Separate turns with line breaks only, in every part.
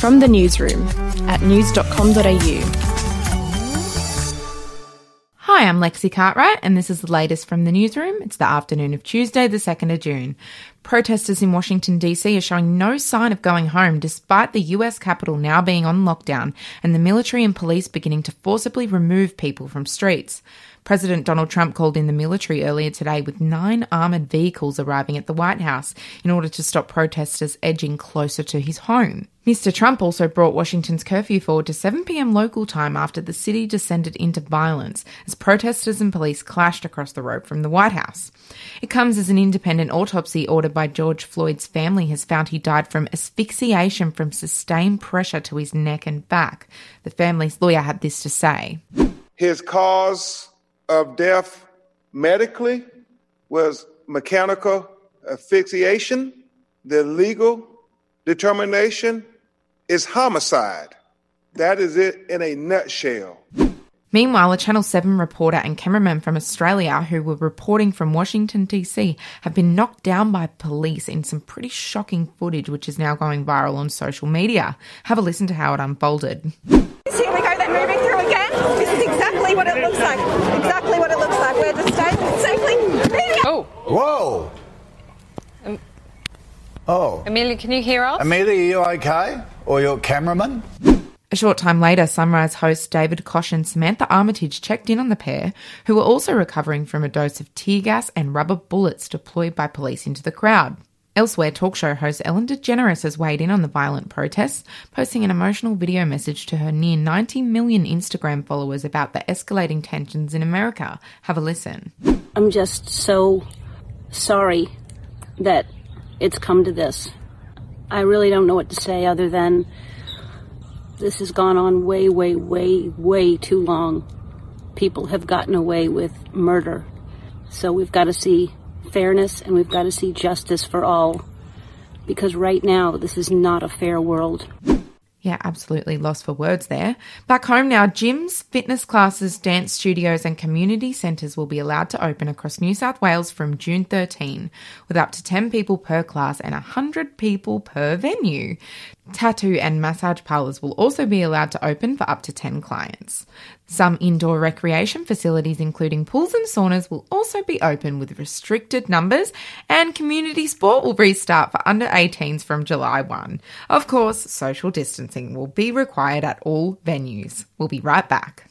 From the newsroom at news.com.au.
Hi, I'm Lexi Cartwright, and this is the latest from the newsroom. It's the afternoon of Tuesday, the 2nd of June. Protesters in Washington, D.C. are showing no sign of going home despite the US Capitol now being on lockdown and the military and police beginning to forcibly remove people from streets. President Donald Trump called in the military earlier today with nine armoured vehicles arriving at the White House in order to stop protesters edging closer to his home. Mr. Trump also brought Washington's curfew forward to 7 pm local time after the city descended into violence as protesters and police clashed across the road from the White House. It comes as an independent autopsy ordered by George Floyd's family has found he died from asphyxiation from sustained pressure to his neck and back. The family's lawyer had this to say
His cause of death medically was mechanical asphyxiation. The legal determination is homicide. That is it in a nutshell.
Meanwhile, a Channel 7 reporter and cameraman from Australia who were reporting from Washington, D.C., have been knocked down by police in some pretty shocking footage, which is now going viral on social media. Have a listen to how it unfolded.
Here we go, they're moving through again. This is exactly what it looks like. Exactly what it looks like. We're just staying safely.
Oh,
Whoa! Oh,
Amelia, can you hear us?
Amelia, are you okay? Or your cameraman?
A short time later, Sunrise host David Koch and Samantha Armytage checked in on the pair, who were also recovering from a dose of tear gas and rubber bullets deployed by police into the crowd. Elsewhere, talk show host Ellen DeGeneres has weighed in on the violent protests, posting an emotional video message to her near 90 million Instagram followers about the escalating tensions in America. Have a listen.
I'm just so sorry that it's come to this. I really don't know what to say other than this has gone on way, way, way, way too long. People have gotten away with murder. So we've got to see fairness and we've got to see justice for all. Because right now, this is not a fair world.
Yeah, absolutely lost for words there. Back home now, gyms, fitness classes, dance studios, and community centres will be allowed to open across New South Wales from June 13, with up to 10 people per class and 100 people per venue. Tattoo and massage parlours will also be allowed to open for up to 10 clients. Some indoor recreation facilities, including pools and saunas, will also be open with restricted numbers, and community sport will restart for under 18s from July 1. Of course, social distancing will be required at all venues. We'll be right back.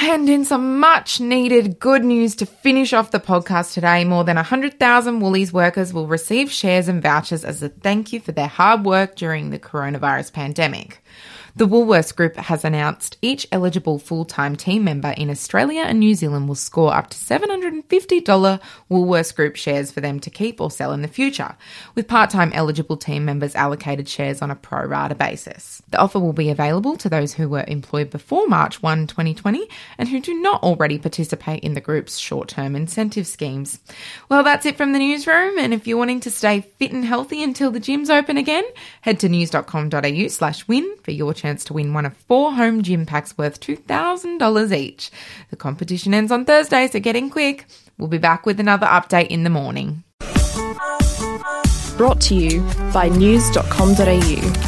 And in some much needed good news to finish off the podcast today, more than 100,000 Woolies workers will receive shares and vouchers as a thank you for their hard work during the coronavirus pandemic. The Woolworths Group has announced each eligible full time team member in Australia and New Zealand will score up to $750 Woolworths Group shares for them to keep or sell in the future, with part time eligible team members allocated shares on a pro rata basis. The offer will be available to those who were employed before March 1, 2020, and who do not already participate in the group's short term incentive schemes. Well, that's it from the newsroom, and if you're wanting to stay fit and healthy until the gyms open again, head to news.com.au slash win for your chance to win one of four home gym packs worth $2,000 each. The competition ends on Thursday, so get in quick. We'll be back with another update in the morning.
Brought to you by news.com.au.